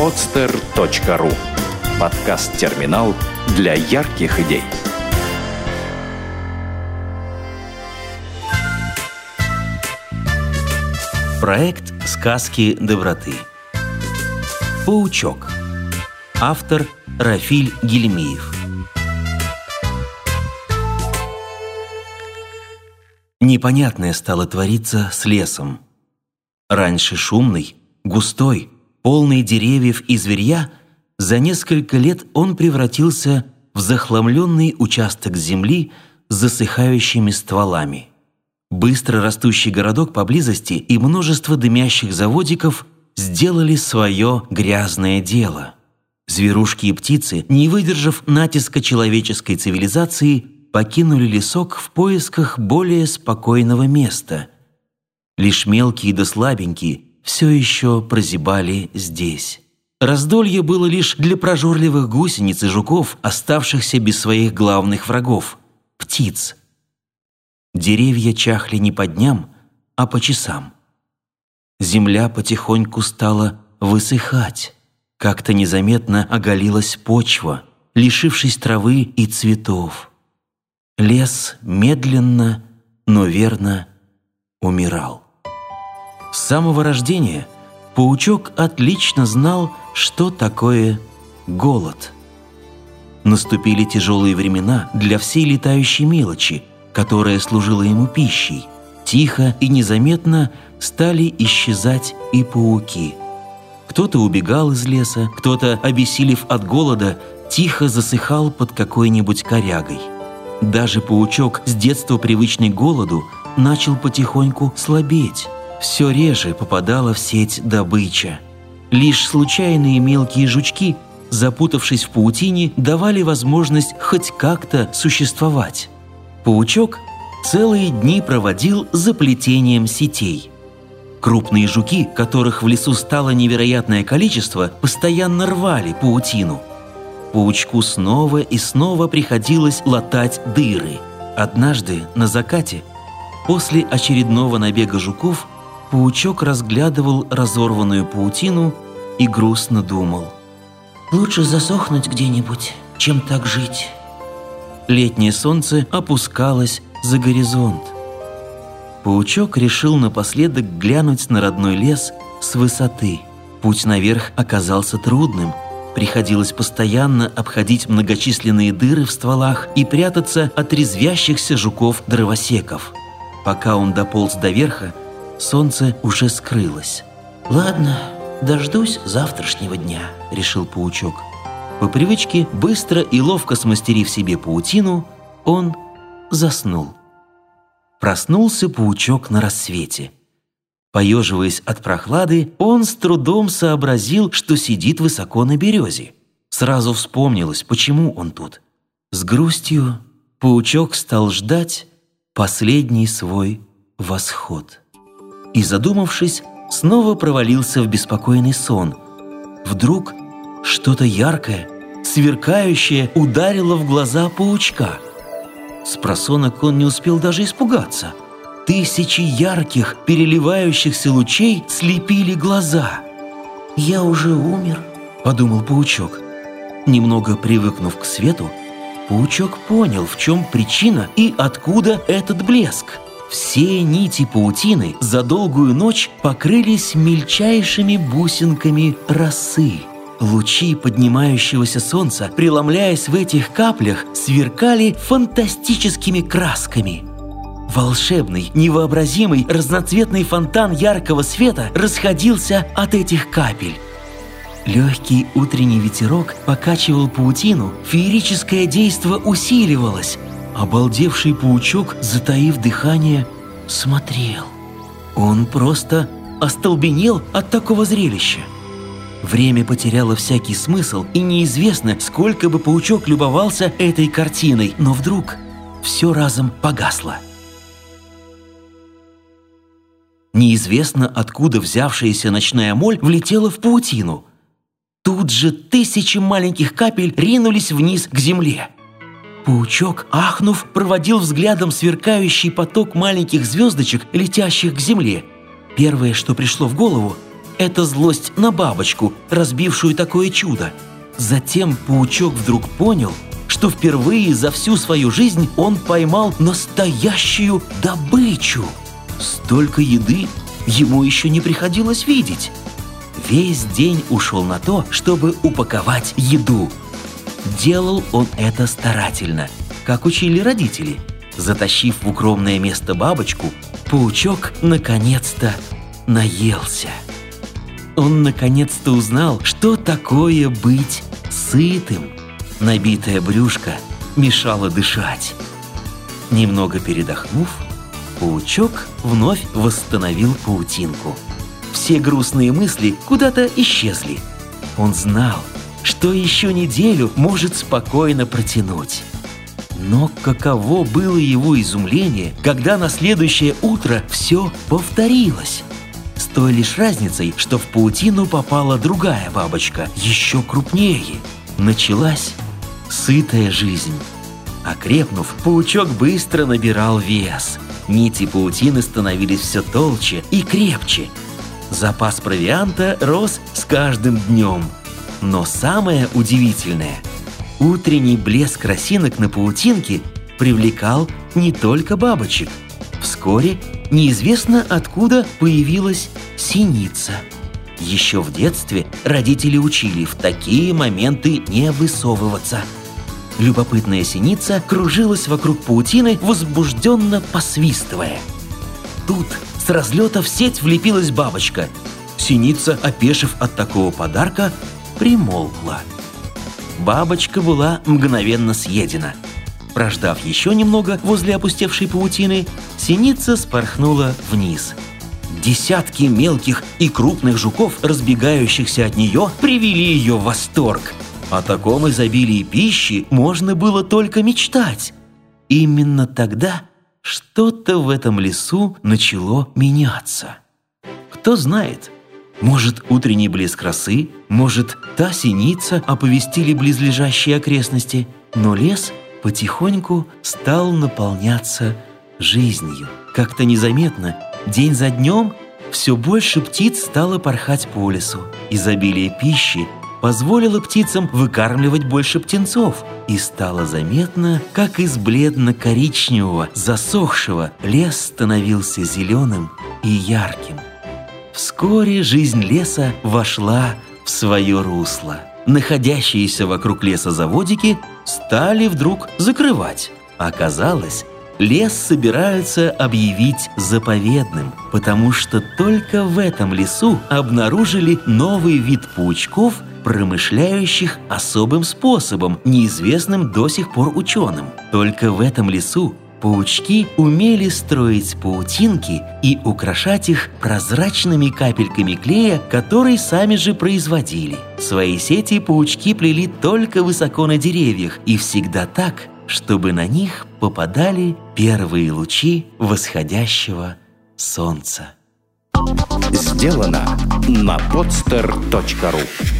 podster.ru Подкаст-терминал для ярких идей. Проект «Сказки доброты». Паучок. Автор Рафиль Гельмиев. Непонятное стало твориться с лесом. Раньше шумный, густой, полный деревьев и зверья, за несколько лет он превратился в захламленный участок земли с засыхающими стволами. Быстро растущий городок поблизости и множество дымящих заводиков сделали свое грязное дело. Зверушки и птицы, не выдержав натиска человеческой цивилизации, покинули лесок в поисках более спокойного места. Лишь мелкие да слабенькие все еще прозябали здесь. Раздолье было лишь для прожорливых гусениц и жуков, оставшихся без своих главных врагов – птиц. Деревья чахли не по дням, а по часам. Земля потихоньку стала высыхать. Как-то незаметно оголилась почва, лишившись травы и цветов. Лес медленно, но верно умирал. С самого рождения паучок отлично знал, что такое голод. Наступили тяжелые времена для всей летающей мелочи, которая служила ему пищей. Тихо и незаметно стали исчезать и пауки. Кто-то убегал из леса, кто-то, обессилев от голода, тихо засыхал под какой-нибудь корягой. Даже паучок, с детства привычный к голоду, начал потихоньку слабеть все реже попадала в сеть добыча. Лишь случайные мелкие жучки, запутавшись в паутине, давали возможность хоть как-то существовать. Паучок целые дни проводил за плетением сетей. Крупные жуки, которых в лесу стало невероятное количество, постоянно рвали паутину. Паучку снова и снова приходилось латать дыры. Однажды на закате, после очередного набега жуков, Паучок разглядывал разорванную паутину и грустно думал. «Лучше засохнуть где-нибудь, чем так жить». Летнее солнце опускалось за горизонт. Паучок решил напоследок глянуть на родной лес с высоты. Путь наверх оказался трудным. Приходилось постоянно обходить многочисленные дыры в стволах и прятаться от резвящихся жуков-дровосеков. Пока он дополз до верха, Солнце уже скрылось. «Ладно, дождусь завтрашнего дня», – решил паучок. По привычке, быстро и ловко смастерив себе паутину, он заснул. Проснулся паучок на рассвете. Поеживаясь от прохлады, он с трудом сообразил, что сидит высоко на березе. Сразу вспомнилось, почему он тут. С грустью паучок стал ждать последний свой восход и, задумавшись, снова провалился в беспокойный сон. Вдруг что-то яркое, сверкающее ударило в глаза паучка. С просонок он не успел даже испугаться. Тысячи ярких, переливающихся лучей слепили глаза. «Я уже умер», – подумал паучок. Немного привыкнув к свету, паучок понял, в чем причина и откуда этот блеск – все нити паутины за долгую ночь покрылись мельчайшими бусинками росы. Лучи поднимающегося солнца, преломляясь в этих каплях, сверкали фантастическими красками. Волшебный, невообразимый, разноцветный фонтан яркого света расходился от этих капель. Легкий утренний ветерок покачивал паутину, феерическое действо усиливалось, Обалдевший паучок, затаив дыхание, смотрел. Он просто остолбенел от такого зрелища. Время потеряло всякий смысл, и неизвестно, сколько бы паучок любовался этой картиной, но вдруг все разом погасло. Неизвестно, откуда взявшаяся ночная моль влетела в паутину. Тут же тысячи маленьких капель ринулись вниз к земле. Паучок, ахнув, проводил взглядом сверкающий поток маленьких звездочек, летящих к земле. Первое, что пришло в голову, это злость на бабочку, разбившую такое чудо. Затем паучок вдруг понял, что впервые за всю свою жизнь он поймал настоящую добычу. Столько еды ему еще не приходилось видеть. Весь день ушел на то, чтобы упаковать еду. Делал он это старательно, как учили родители. Затащив в укромное место бабочку, паучок наконец-то наелся. Он наконец-то узнал, что такое быть сытым. Набитое брюшко мешало дышать. Немного передохнув, паучок вновь восстановил паутинку. Все грустные мысли куда-то исчезли. Он знал, что еще неделю может спокойно протянуть. Но каково было его изумление, когда на следующее утро все повторилось. С той лишь разницей, что в паутину попала другая бабочка, еще крупнее. Началась сытая жизнь. Окрепнув, паучок быстро набирал вес. Нити паутины становились все толще и крепче. Запас провианта рос с каждым днем. Но самое удивительное – утренний блеск росинок на паутинке привлекал не только бабочек. Вскоре неизвестно откуда появилась синица. Еще в детстве родители учили в такие моменты не высовываться. Любопытная синица кружилась вокруг паутины, возбужденно посвистывая. Тут с разлета в сеть влепилась бабочка. Синица, опешив от такого подарка, примолкла. Бабочка была мгновенно съедена – Прождав еще немного возле опустевшей паутины, синица спорхнула вниз. Десятки мелких и крупных жуков, разбегающихся от нее, привели ее в восторг. О таком изобилии пищи можно было только мечтать. Именно тогда что-то в этом лесу начало меняться. Кто знает, может, утренний блеск росы, может, та синица оповестили близлежащие окрестности, но лес – потихоньку стал наполняться жизнью. Как-то незаметно, день за днем, все больше птиц стало порхать по лесу. Изобилие пищи позволило птицам выкармливать больше птенцов, и стало заметно, как из бледно-коричневого, засохшего лес становился зеленым и ярким. Вскоре жизнь леса вошла в свое русло – находящиеся вокруг леса заводики стали вдруг закрывать. Оказалось, лес собираются объявить заповедным, потому что только в этом лесу обнаружили новый вид паучков, промышляющих особым способом, неизвестным до сих пор ученым. Только в этом лесу Паучки умели строить паутинки и украшать их прозрачными капельками клея, которые сами же производили. Свои сети паучки плели только высоко на деревьях и всегда так, чтобы на них попадали первые лучи восходящего солнца. Сделано на podster.ru